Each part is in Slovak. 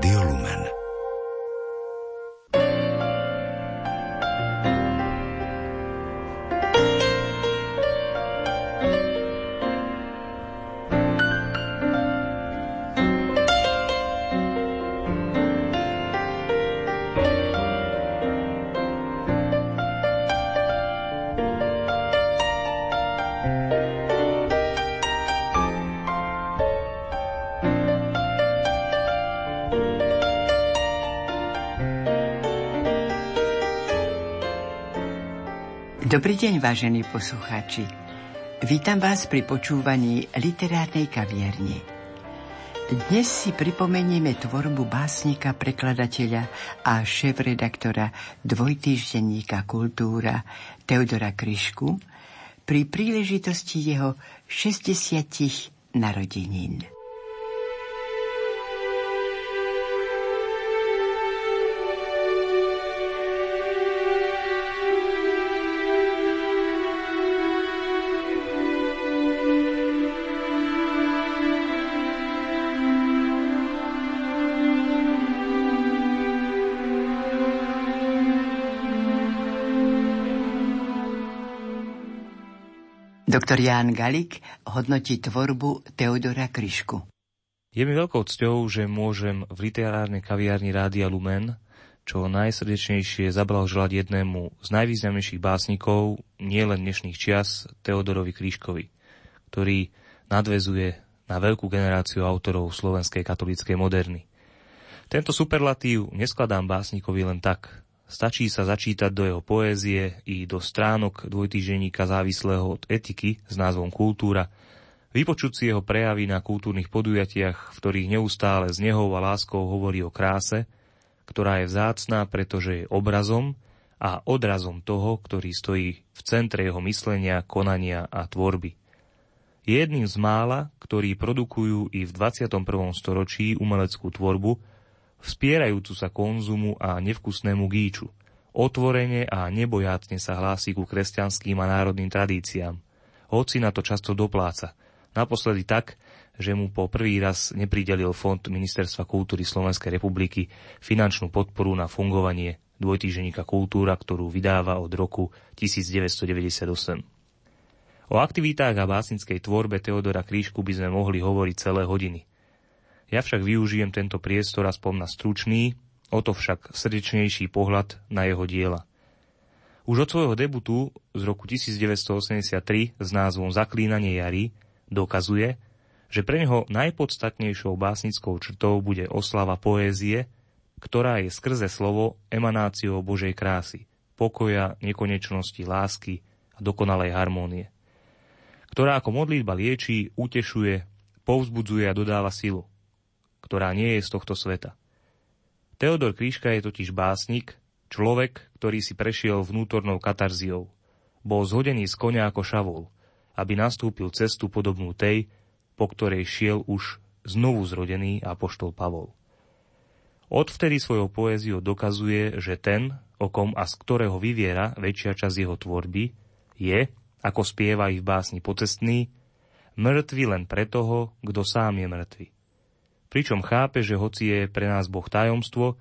Adio lumen. Dobrý deň, vážení poslucháči. Vítam vás pri počúvaní literárnej kaviarne. Dnes si pripomenieme tvorbu básnika, prekladateľa a šéf-redaktora dvojtýždenníka Kultúra Teodora Kryšku pri príležitosti jeho 60 narodenín. Doktor Ján Galik hodnotí tvorbu Teodora Kryšku. Je mi veľkou cťou, že môžem v literárnej kaviarni Rádia Lumen čo najsrdečnejšie zablahoželať jednému z najvýznamnejších básnikov nielen dnešných čias, Teodorovi Kríškovi, ktorý nadvezuje na veľkú generáciu autorov slovenskej katolíckej moderny. Tento superlatív neskladám básnikovi len tak, Stačí sa začítať do jeho poézie i do stránok dvojtýženíka závislého od etiky s názvom Kultúra, vypočuť si jeho prejavy na kultúrnych podujatiach, v ktorých neustále s nehou a láskou hovorí o kráse, ktorá je vzácná, pretože je obrazom a odrazom toho, ktorý stojí v centre jeho myslenia, konania a tvorby. Je jedným z mála, ktorí produkujú i v 21. storočí umeleckú tvorbu, vspierajúcu sa konzumu a nevkusnému gíču. Otvorene a nebojátne sa hlási ku kresťanským a národným tradíciám. Hoci na to často dopláca. Naposledy tak, že mu po prvý raz nepridelil Fond Ministerstva kultúry Slovenskej republiky finančnú podporu na fungovanie dvojtýženíka Kultúra, ktorú vydáva od roku 1998. O aktivitách a básnickej tvorbe Teodora Krížku by sme mohli hovoriť celé hodiny. Ja však využijem tento priestor aspoň na stručný, o to však srdečnejší pohľad na jeho diela. Už od svojho debutu z roku 1983 s názvom Zaklínanie jary dokazuje, že pre neho najpodstatnejšou básnickou črtou bude oslava poézie, ktorá je skrze slovo emanáciou Božej krásy, pokoja, nekonečnosti, lásky a dokonalej harmónie, ktorá ako modlitba lieči, utešuje, povzbudzuje a dodáva silu ktorá nie je z tohto sveta. Teodor Kríška je totiž básnik, človek, ktorý si prešiel vnútornou katarziou. Bol zhodený z konia ako šavol, aby nastúpil cestu podobnú tej, po ktorej šiel už znovu zrodený apoštol Pavol. Odvtedy svojou poéziou dokazuje, že ten, o kom a z ktorého vyviera väčšia časť jeho tvorby, je, ako spieva i v básni pocestný, mŕtvy len pre toho, kto sám je mŕtvy pričom chápe, že hoci je pre nás Boh tajomstvo,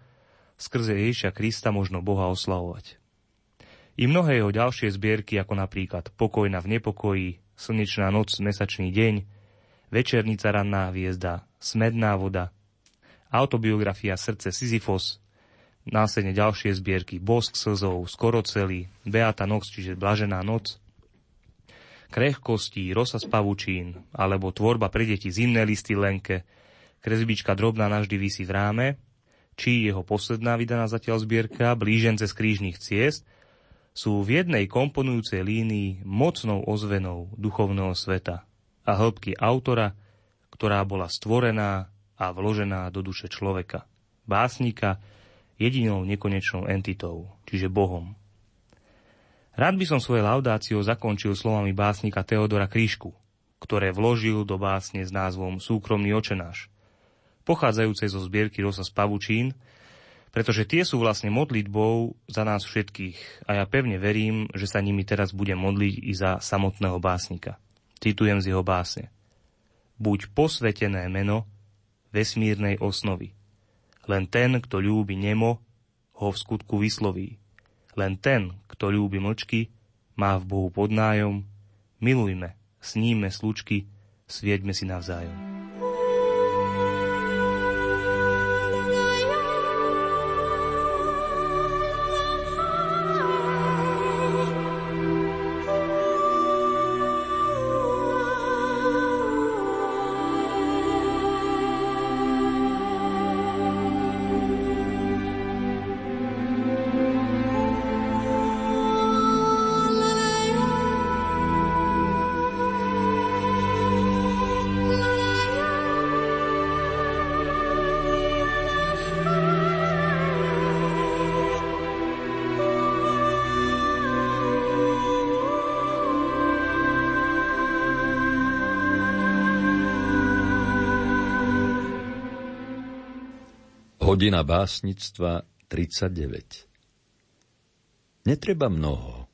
skrze Ježiša Krista možno Boha oslavovať. I mnohé jeho ďalšie zbierky, ako napríklad Pokojna v nepokoji, Slnečná noc, Mesačný deň, Večernica ranná hviezda, Smedná voda, autobiografia Srdce Sisyfos, následne ďalšie zbierky Bosk slzov, Skoro celý, Beata noc, čiže Blažená noc, Krehkosti, Rosa z pavučín, alebo tvorba pre deti Zimné listy Lenke, Kresbička drobná navždy vysí v ráme, či jeho posledná vydaná zatiaľ zbierka Blížence z krížnych ciest, sú v jednej komponujúcej línii mocnou ozvenou duchovného sveta a hĺbky autora, ktorá bola stvorená a vložená do duše človeka, básnika, jedinou nekonečnou entitou, čiže Bohom. Rád by som svoje laudáciou zakončil slovami básnika Teodora Kríšku, ktoré vložil do básne s názvom Súkromný očenáš – pochádzajúcej zo zbierky Rosa z Pavučín, pretože tie sú vlastne modlitbou za nás všetkých a ja pevne verím, že sa nimi teraz budem modliť i za samotného básnika. Citujem z jeho básne. Buď posvetené meno vesmírnej osnovy Len ten, kto ľúbi nemo, ho v skutku vysloví. Len ten, kto ľúbi mlčky, má v Bohu podnájom. Milujme, sníme slučky, svieďme si navzájom. Hodina básnictva 39 Netreba mnoho,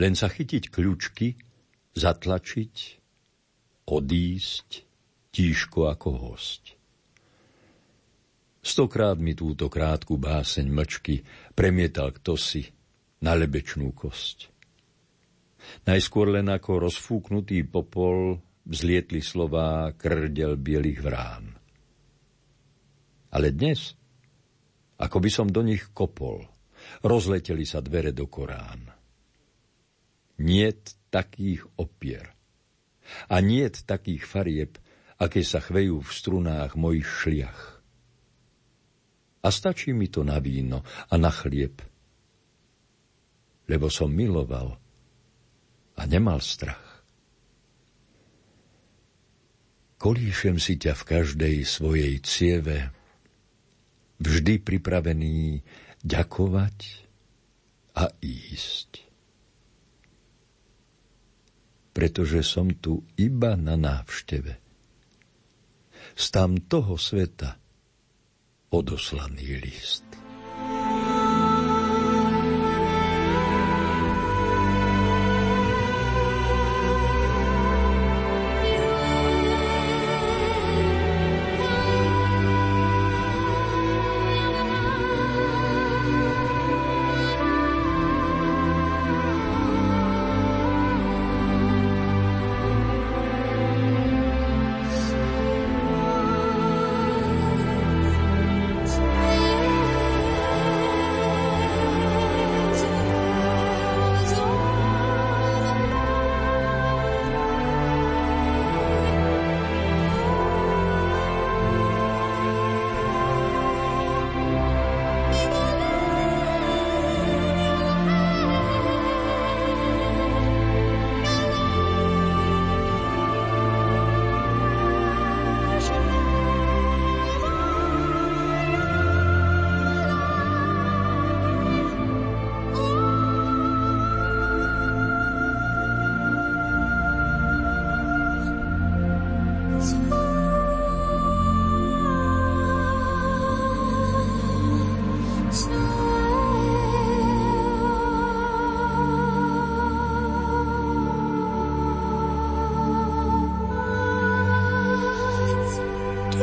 len sa chytiť kľúčky, zatlačiť, odísť, tížko ako host. Stokrát mi túto krátku báseň mlčky premietal kto si na lebečnú kosť. Najskôr len ako rozfúknutý popol vzlietli slová krdel bielých vrán. Ale dnes ako by som do nich kopol. Rozleteli sa dvere do Korán. Niet takých opier. A niet takých farieb, aké sa chvejú v strunách mojich šliach. A stačí mi to na víno a na chlieb, lebo som miloval a nemal strach. Kolíšem si ťa v každej svojej cieve, vždy pripravený ďakovať a ísť. Pretože som tu iba na návšteve. Z tam toho sveta odoslaný list.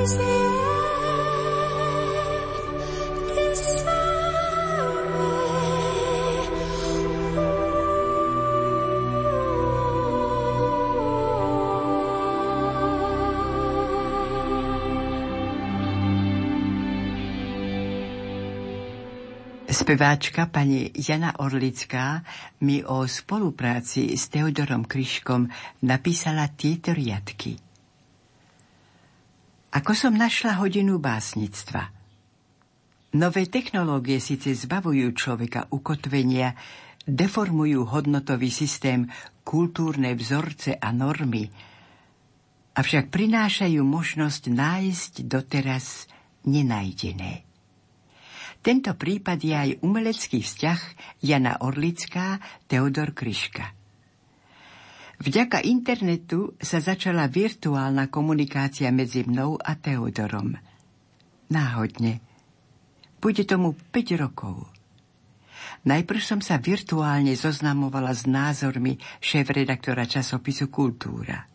Speváčka pani Jana Orlická mi o spolupráci s Teodorom Kryškom napísala tieto riadky. Ako som našla hodinu básnictva. Nové technológie síce zbavujú človeka ukotvenia, deformujú hodnotový systém, kultúrne vzorce a normy, avšak prinášajú možnosť nájsť doteraz nenajdené. Tento prípad je aj umelecký vzťah Jana Orlická, Teodor Kryška. Vďaka internetu sa začala virtuálna komunikácia medzi mnou a Teodorom. Náhodne. Bude tomu 5 rokov. Najprv som sa virtuálne zoznamovala s názormi šéf-redaktora časopisu Kultúra.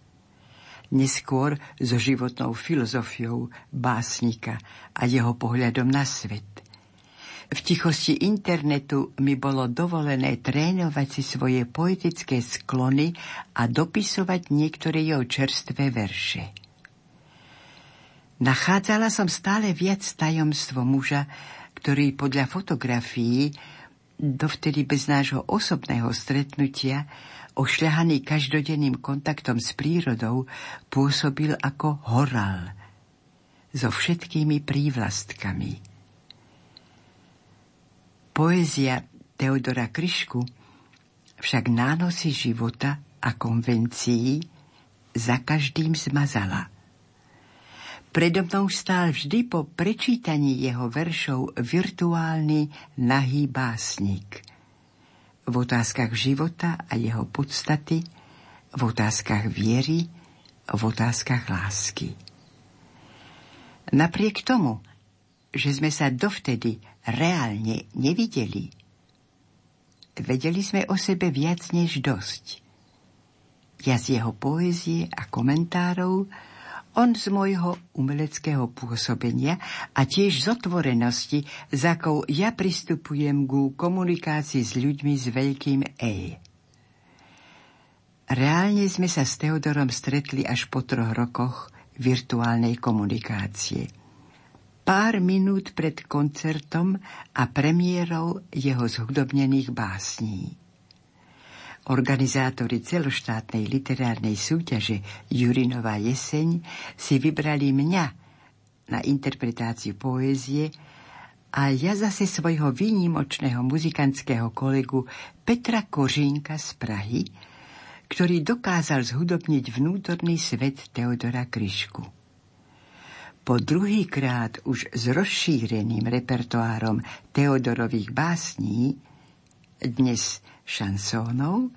neskôr so životnou filozofiou básnika a jeho pohľadom na svet. V tichosti internetu mi bolo dovolené trénovať si svoje poetické sklony a dopisovať niektoré jeho čerstvé verše. Nachádzala som stále viac tajomstvo muža, ktorý podľa fotografií dovtedy bez nášho osobného stretnutia ošľahaný každodenným kontaktom s prírodou, pôsobil ako horal so všetkými prívlastkami. Poézia Teodora Kryšku však nánosy života a konvencií za každým zmazala. Predo mnou stál vždy po prečítaní jeho veršov virtuálny nahý básnik – v otázkach života a jeho podstaty, v otázkach viery, v otázkach lásky. Napriek tomu, že sme sa dovtedy reálne nevideli, vedeli sme o sebe viac než dosť. Ja z jeho poézie a komentárov on z môjho umeleckého pôsobenia a tiež z otvorenosti, z akou ja pristupujem ku komunikácii s ľuďmi s veľkým E. Reálne sme sa s Teodorom stretli až po troch rokoch virtuálnej komunikácie. Pár minút pred koncertom a premiérou jeho zhudobnených básní. Organizátori celoštátnej literárnej súťaže Jurinová jeseň si vybrali mňa na interpretáciu poézie a ja zase svojho výnimočného muzikantského kolegu Petra Kožínka z Prahy, ktorý dokázal zhudobniť vnútorný svet Teodora Kryšku. Po druhýkrát už s rozšíreným repertoárom Teodorových básní, dnes šansónov,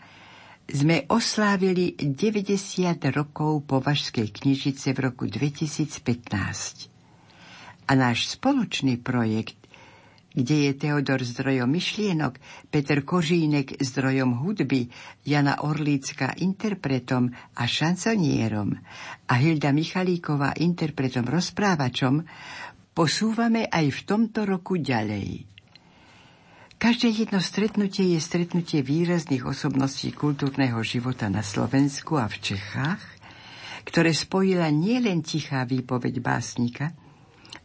sme oslávili 90 rokov považskej knižice v roku 2015. A náš spoločný projekt, kde je Teodor zdrojom myšlienok, Peter Kožínek zdrojom hudby, Jana Orlícka interpretom a šansonierom a Hilda Michalíková interpretom rozprávačom, posúvame aj v tomto roku ďalej. Každé jedno stretnutie je stretnutie výrazných osobností kultúrneho života na Slovensku a v Čechách, ktoré spojila nielen tichá výpoveď básnika,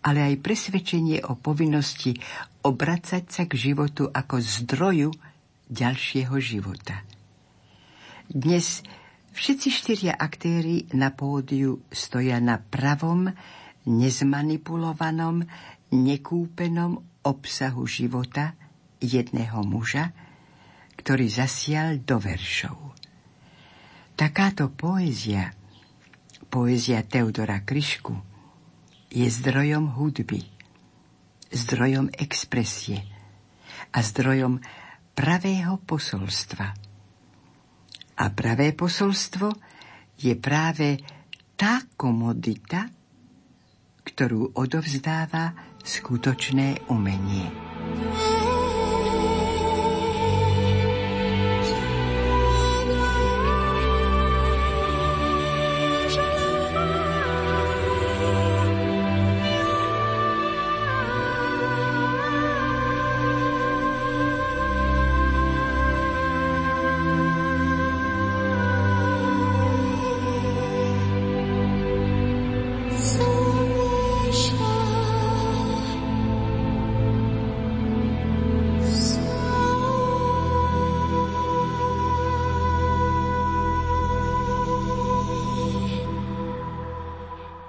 ale aj presvedčenie o povinnosti obracať sa k životu ako zdroju ďalšieho života. Dnes všetci štyria aktéry na pódiu stoja na pravom, nezmanipulovanom, nekúpenom obsahu života – jedného muža, ktorý zasial do veršov. Takáto poézia, poézia Teodora Kryšku, je zdrojom hudby, zdrojom expresie a zdrojom pravého posolstva. A pravé posolstvo je práve tá komodita, ktorú odovzdáva skutočné umenie.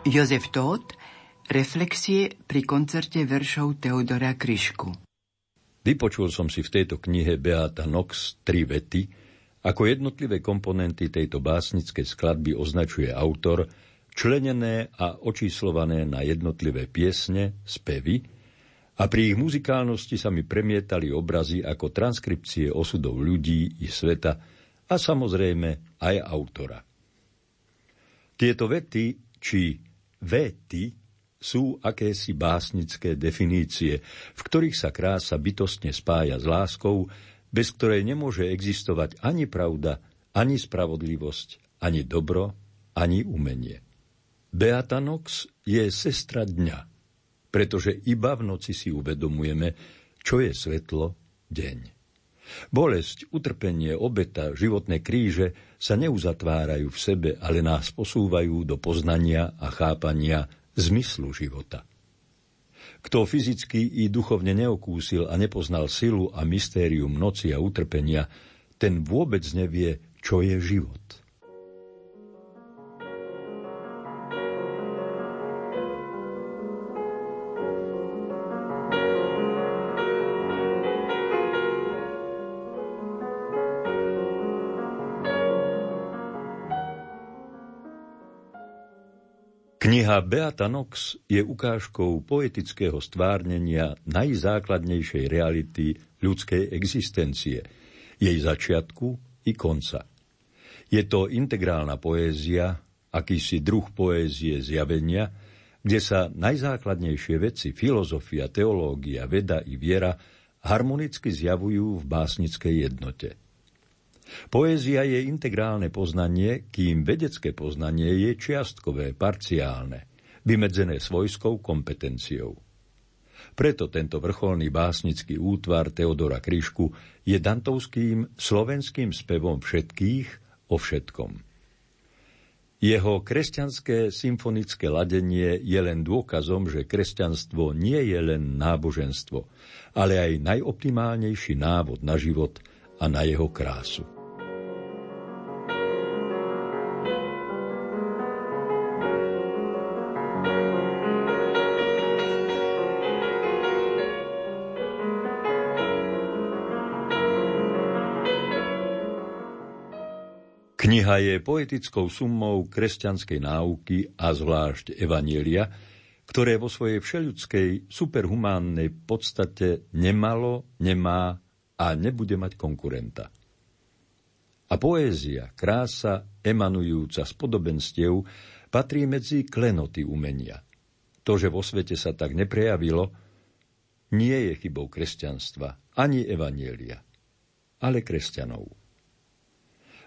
Jozef Todt, reflexie pri koncerte veršov Teodora Kryšku. Vypočul som si v tejto knihe Beata Nox tri vety, ako jednotlivé komponenty tejto básnickej skladby označuje autor, členené a očíslované na jednotlivé piesne, spevy, a pri ich muzikálnosti sa mi premietali obrazy ako transkripcie osudov ľudí i sveta a samozrejme aj autora. Tieto vety, či Véty sú akési básnické definície, v ktorých sa krása bytostne spája s láskou, bez ktorej nemôže existovať ani pravda, ani spravodlivosť, ani dobro, ani umenie. Beata Nox je sestra dňa, pretože iba v noci si uvedomujeme, čo je svetlo, deň. Bolesť, utrpenie, obeta, životné kríže sa neuzatvárajú v sebe, ale nás posúvajú do poznania a chápania zmyslu života. Kto fyzicky i duchovne neokúsil a nepoznal silu a mystérium noci a utrpenia, ten vôbec nevie, čo je život. Kniha Beata Nox je ukážkou poetického stvárnenia najzákladnejšej reality ľudskej existencie, jej začiatku i konca. Je to integrálna poézia, akýsi druh poézie zjavenia, kde sa najzákladnejšie veci, filozofia, teológia, veda i viera harmonicky zjavujú v básnickej jednote – Poézia je integrálne poznanie, kým vedecké poznanie je čiastkové, parciálne, vymedzené svojskou kompetenciou. Preto tento vrcholný básnický útvar Teodora Kryšku je dantovským slovenským spevom všetkých o všetkom. Jeho kresťanské symfonické ladenie je len dôkazom, že kresťanstvo nie je len náboženstvo, ale aj najoptimálnejší návod na život a na jeho krásu. Kniha je poetickou sumou kresťanskej náuky a zvlášť Evanielia, ktoré vo svojej všeľudskej superhumánnej podstate nemalo, nemá a nebude mať konkurenta. A poézia, krása, emanujúca z podobenstiev, patrí medzi klenoty umenia. To, že vo svete sa tak neprejavilo, nie je chybou kresťanstva, ani evanielia, ale kresťanov.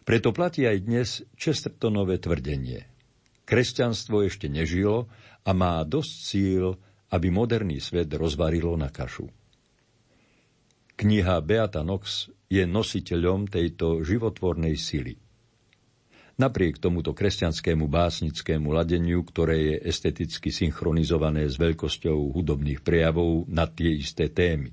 Preto platí aj dnes Chestertonové tvrdenie. Kresťanstvo ešte nežilo a má dosť síl, aby moderný svet rozvarilo na kašu. Kniha Beata Nox je nositeľom tejto životvornej sily. Napriek tomuto kresťanskému básnickému ladeniu, ktoré je esteticky synchronizované s veľkosťou hudobných prejavov na tie isté témy.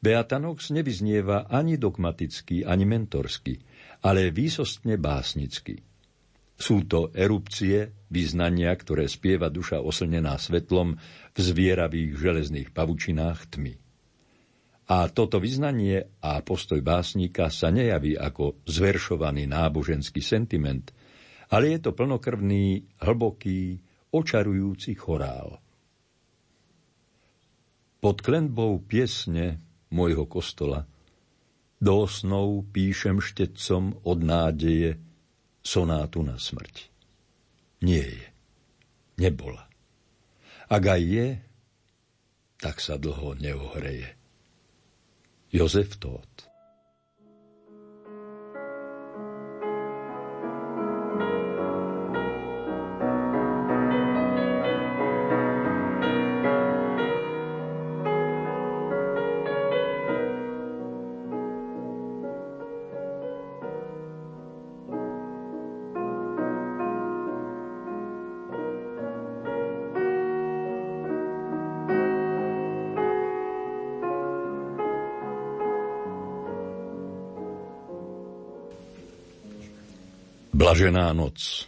Beata Nox nevyznieva ani dogmaticky, ani mentorsky, ale výsostne básnicky. Sú to erupcie, význania, ktoré spieva duša oslnená svetlom v zvieravých železných pavučinách tmy. A toto vyznanie a postoj básnika sa nejaví ako zveršovaný náboženský sentiment, ale je to plnokrvný, hlboký, očarujúci chorál. Pod klenbou piesne môjho kostola do osnov píšem štetcom od nádeje sonátu na smrť. Nie je. Nebola. Ak aj je, tak sa dlho neohreje. Jozef Tóth Blažená noc,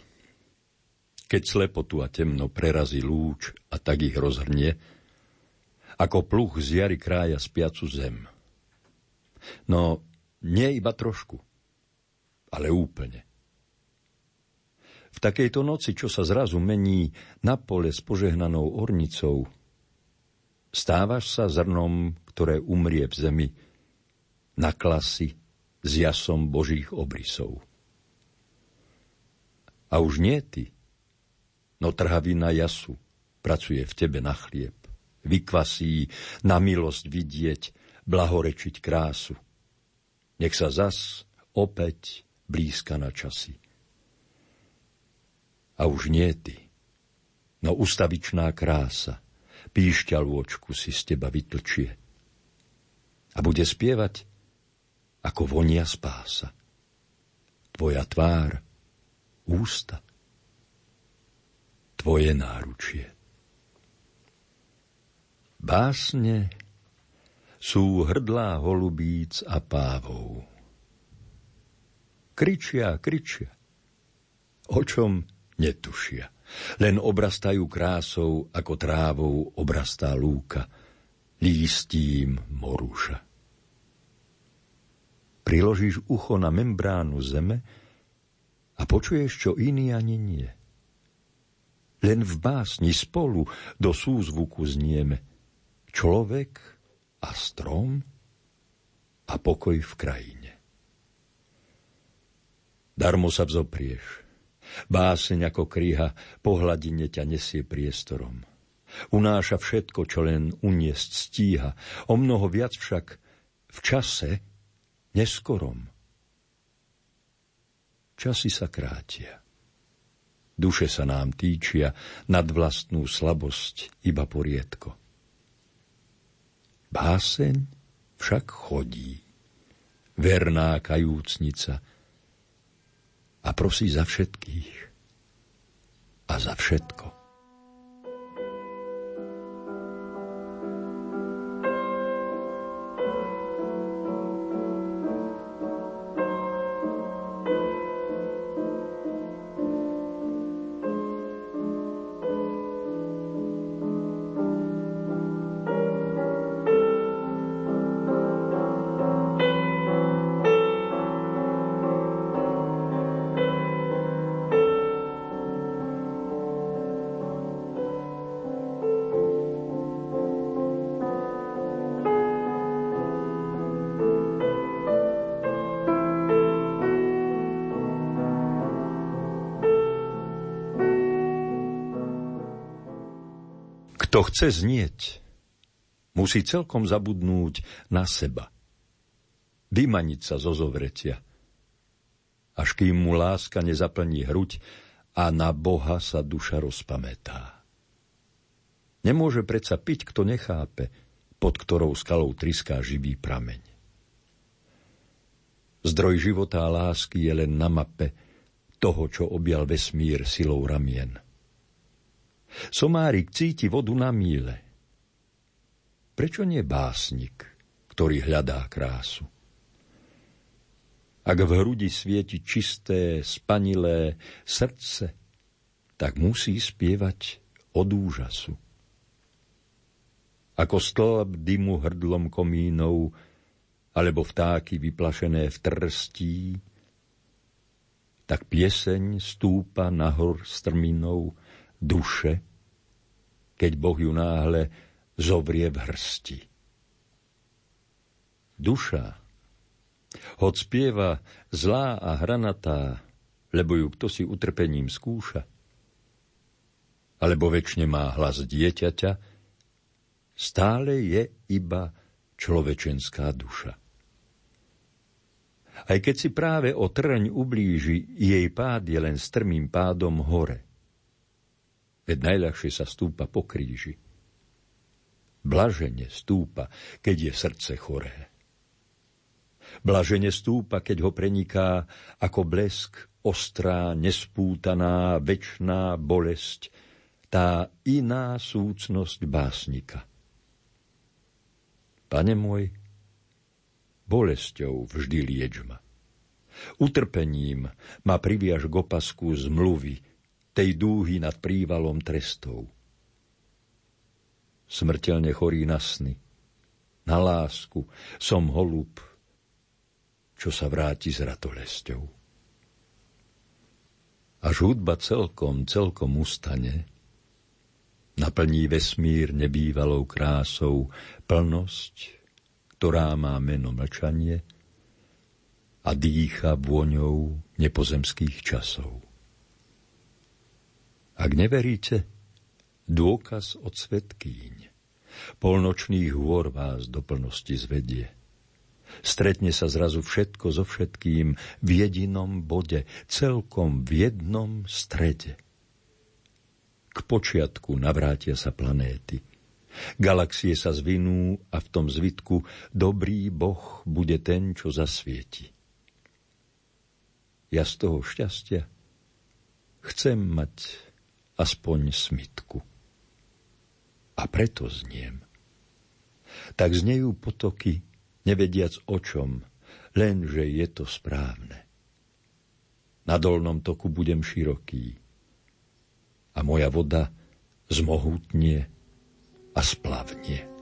keď slepotu a temno prerazí lúč a tak ich rozhrnie, ako pluch z jary krája spiacu zem. No, nie iba trošku, ale úplne. V takejto noci, čo sa zrazu mení na pole s požehnanou ornicou, stávaš sa zrnom, ktoré umrie v zemi, na klasy s jasom božích obrysov. A už nie ty, no trhavina jasu pracuje v tebe na chlieb, vykvasí na milosť vidieť, blahorečiť krásu. Nech sa zas opäť blízka na časy. A už nie ty, no ustavičná krása, píšťalôčku si z teba vytlčie. A bude spievať, ako vonia spása. Tvoja tvár, ústa, tvoje náručie. Básne sú hrdlá holubíc a pávov. Kričia, kričia. O čom netušia. Len obrastajú krásou, ako trávou obrastá lúka, lístím morúša. Priložíš ucho na membránu zeme a počuješ, čo iný ani nie. Len v básni spolu do súzvuku znieme človek a strom a pokoj v krajine. Darmo sa vzoprieš, Báseň ako kríha po hladine ťa nesie priestorom. Unáša všetko, čo len uniesť stíha, o mnoho viac však v čase neskorom. Časy sa krátia. Duše sa nám týčia nad vlastnú slabosť iba poriedko. Báseň však chodí, verná kajúcnica – a prosí za všetkých a za všetko. Kto chce znieť, musí celkom zabudnúť na seba. Vymaniť sa zo zovretia, až kým mu láska nezaplní hruď a na Boha sa duša rozpamätá. Nemôže predsa piť, kto nechápe, pod ktorou skalou triská živý prameň. Zdroj života a lásky je len na mape toho, čo objal vesmír silou ramien. Somárik cíti vodu na míle. Prečo nie básnik, ktorý hľadá krásu? Ak v hrudi svieti čisté, spanilé srdce, tak musí spievať od úžasu. Ako stĺp dymu hrdlom komínov, alebo vtáky vyplašené v trstí, tak pieseň stúpa nahor strminou, duše, keď Boh ju náhle zobrie v hrsti. Duša, hoď spieva zlá a hranatá, lebo ju kto si utrpením skúša, alebo väčšine má hlas dieťaťa, stále je iba človečenská duša. Aj keď si práve o trň ublíži, jej pád je len strmým pádom hore – veď najľahšie sa stúpa po kríži. Blažene stúpa, keď je srdce choré. Blažene stúpa, keď ho preniká ako blesk ostrá, nespútaná, večná bolesť, tá iná súcnosť básnika. Pane môj, bolesťou vždy liečma. Utrpením ma priviaž k opasku zmluvy, tej dúhy nad prívalom trestov. Smrteľne chorý na sny, na lásku, som holub, čo sa vráti s ratolesťou. Až hudba celkom, celkom ustane, naplní vesmír nebývalou krásou plnosť, ktorá má meno mlčanie a dýcha vôňou nepozemských časov. Ak neveríte, dôkaz od svetkýň. Polnočných hôr vás do plnosti zvedie. Stretne sa zrazu všetko so všetkým v jedinom bode, celkom v jednom strede. K počiatku navrátia sa planéty. Galaxie sa zvinú a v tom zvitku dobrý Boh bude ten, čo zasvieti. Ja z toho šťastia chcem mať aspoň smitku. A preto zniem. Tak znejú potoky, nevediac o čom, len že je to správne. Na dolnom toku budem široký a moja voda zmohutnie a splavnie.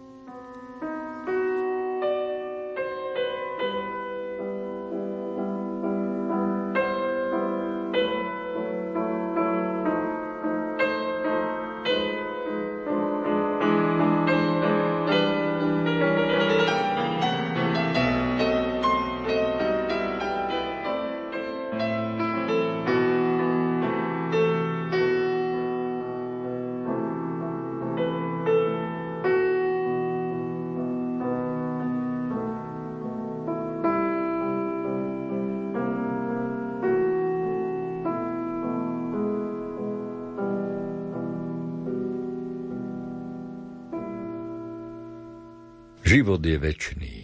Život je väčší.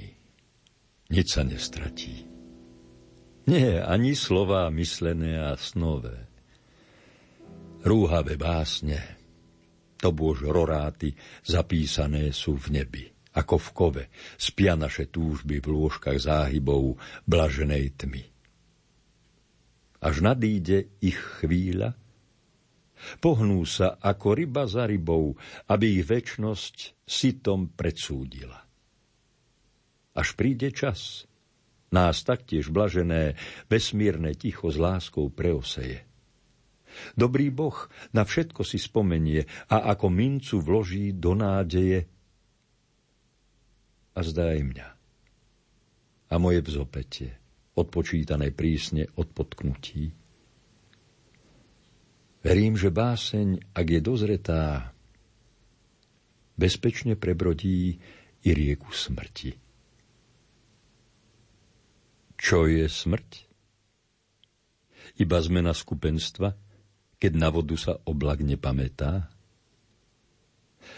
Nič sa nestratí. Nie, ani slova myslené a snové. Rúhavé básne, to bôž roráty, zapísané sú v nebi, ako v kove, spia naše túžby v lôžkach záhybov blaženej tmy. Až nadíde ich chvíľa, pohnú sa ako ryba za rybou, aby ich väčnosť sitom predsúdila až príde čas. Nás taktiež blažené, vesmírne ticho s láskou preoseje. Dobrý Boh na všetko si spomenie a ako mincu vloží do nádeje a zdá aj mňa. A moje vzopetie, odpočítané prísne od potknutí. Verím, že báseň, ak je dozretá, bezpečne prebrodí i rieku smrti. Čo je smrť? Iba zmena skupenstva, keď na vodu sa oblak nepamätá?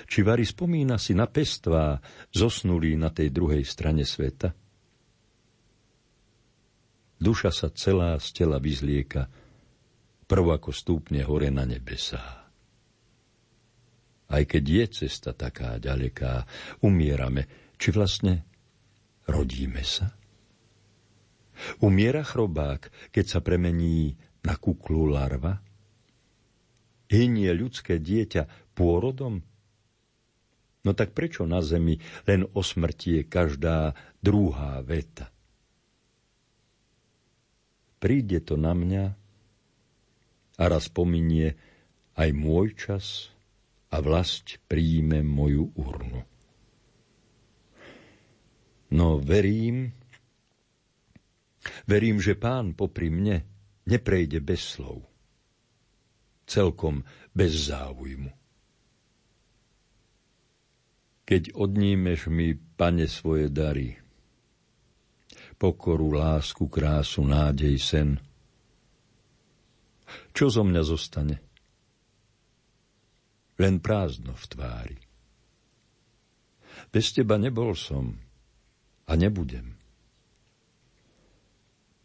Či Vary spomína si na pestvá, zosnulí na tej druhej strane sveta? Duša sa celá z tela vyzlieka, prv ako stúpne hore na nebesá. Aj keď je cesta taká ďaleká, umierame, či vlastne rodíme sa? Umiera chrobák, keď sa premení na kuklu larva? Hynie ľudské dieťa pôrodom? No tak prečo na zemi len o smrti je každá druhá veta? Príde to na mňa a raz pominie aj môj čas a vlast príjme moju urnu. No verím, Verím, že pán popri mne neprejde bez slov. Celkom bez záujmu. Keď odnímeš mi, pane, svoje dary, pokoru, lásku, krásu, nádej, sen, čo zo mňa zostane? Len prázdno v tvári. Bez teba nebol som a nebudem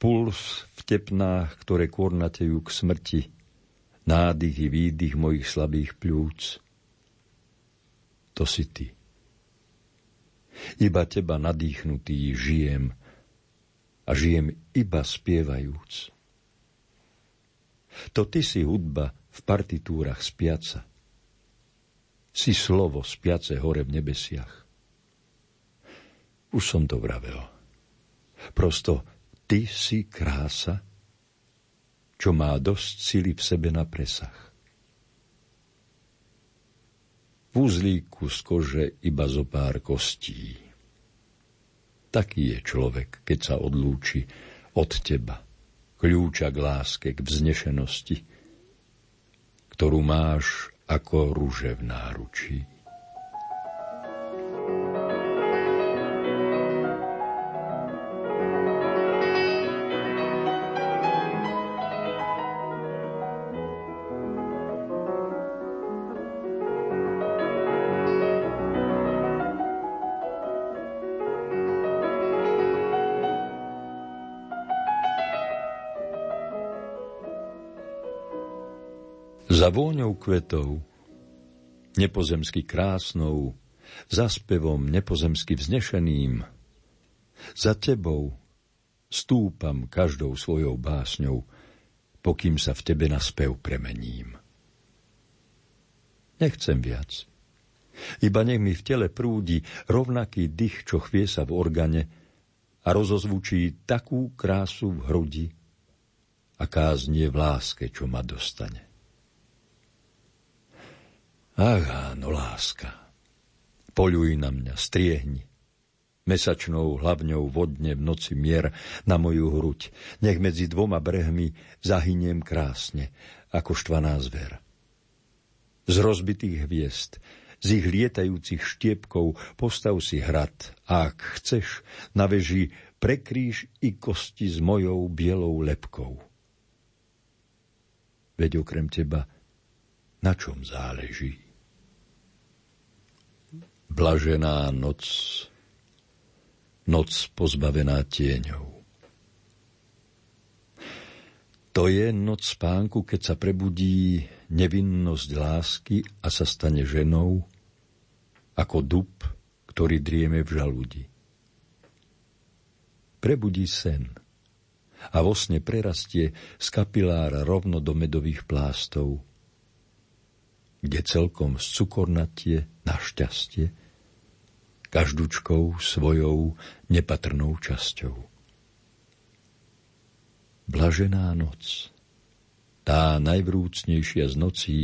puls v tepnách, ktoré kornatejú k smrti, nádych i výdych mojich slabých pľúc. To si ty. Iba teba nadýchnutý žijem a žijem iba spievajúc. To ty si hudba v partitúrach spiaca. Si slovo spiace hore v nebesiach. Už som to vravel. Prosto Ty si krása, čo má dosť sily v sebe na presah. V úzlíku z kože iba zo pár kostí. Taký je človek, keď sa odlúči od teba, kľúča k láske, k vznešenosti, ktorú máš ako rúže v náručí. Kvetov, nepozemsky krásnou, za spevom nepozemsky vznešeným, za tebou stúpam každou svojou básňou, pokým sa v tebe na spev premením. Nechcem viac. Iba nech mi v tele prúdi rovnaký dých, čo chvie sa v organe a rozozvučí takú krásu v hrudi, aká znie v láske, čo ma dostane. Ach, áno, láska. Poľuj na mňa, striehni. Mesačnou hlavňou vodne v noci mier na moju hruď. Nech medzi dvoma brehmi zahyniem krásne, ako štvaná zver. Z rozbitých hviezd, z ich lietajúcich štiepkov postav si hrad a ak chceš, na veži prekríž i kosti s mojou bielou lepkou. Veď okrem teba, na čom záleží? Blažená noc, noc pozbavená tieňou. To je noc spánku, keď sa prebudí nevinnosť lásky a sa stane ženou, ako dub, ktorý drieme v žalúdi. Prebudí sen a vo sne prerastie z kapilára rovno do medových plástov, kde celkom z cukornatie na šťastie každúčkou svojou nepatrnou časťou. Blažená noc, tá najvrúcnejšia z nocí,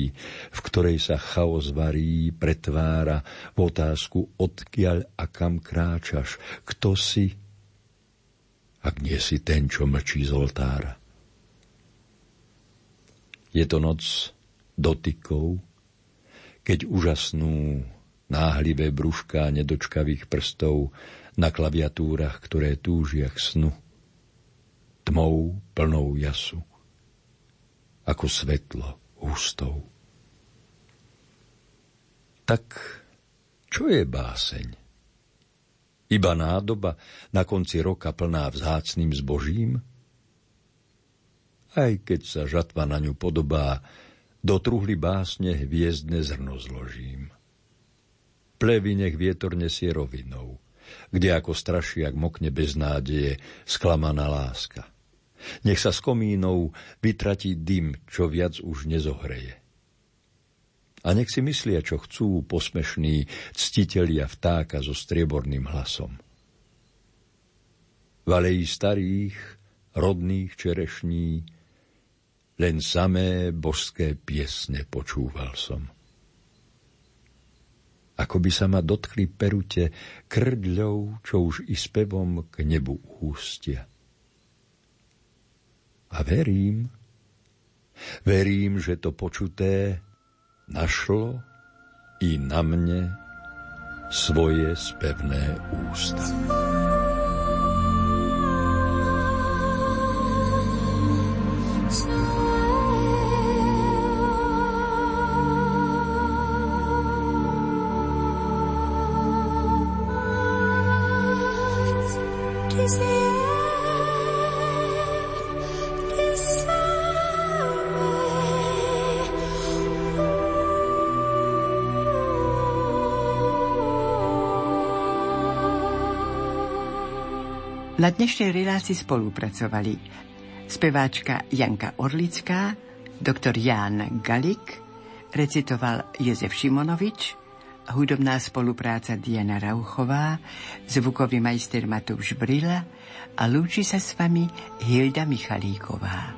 v ktorej sa chaos varí, pretvára v otázku, odkiaľ a kam kráčaš, kto si, ak nie si ten, čo mlčí z oltára. Je to noc dotykov, keď úžasnú náhlivé brúška nedočkavých prstov na klaviatúrach, ktoré túžia k snu. Tmou plnou jasu, ako svetlo ústou. Tak čo je báseň? Iba nádoba na konci roka plná vzácným zbožím? Aj keď sa žatva na ňu podobá, do truhly básne hviezdne zrno zložím plevy nech vietor nesie rovinou, kde ako strašiak mokne bez nádeje sklamaná láska. Nech sa s komínou vytratí dym, čo viac už nezohreje. A nech si myslia, čo chcú posmešní ctitelia vtáka so strieborným hlasom. Valejí starých, rodných čerešní, len samé božské piesne počúval som ako by sa ma dotkli perute krdľou, čo už i spevom k nebu ústia. A verím, verím, že to počuté našlo i na mne svoje spevné ústa. Na dnešnej relácii spolupracovali speváčka Janka Orlická, doktor Ján Galik, recitoval Jozef Šimonovič, hudobná spolupráca Diana Rauchová, zvukový majster Matúš Brila a lúči sa s vami Hilda Michalíková.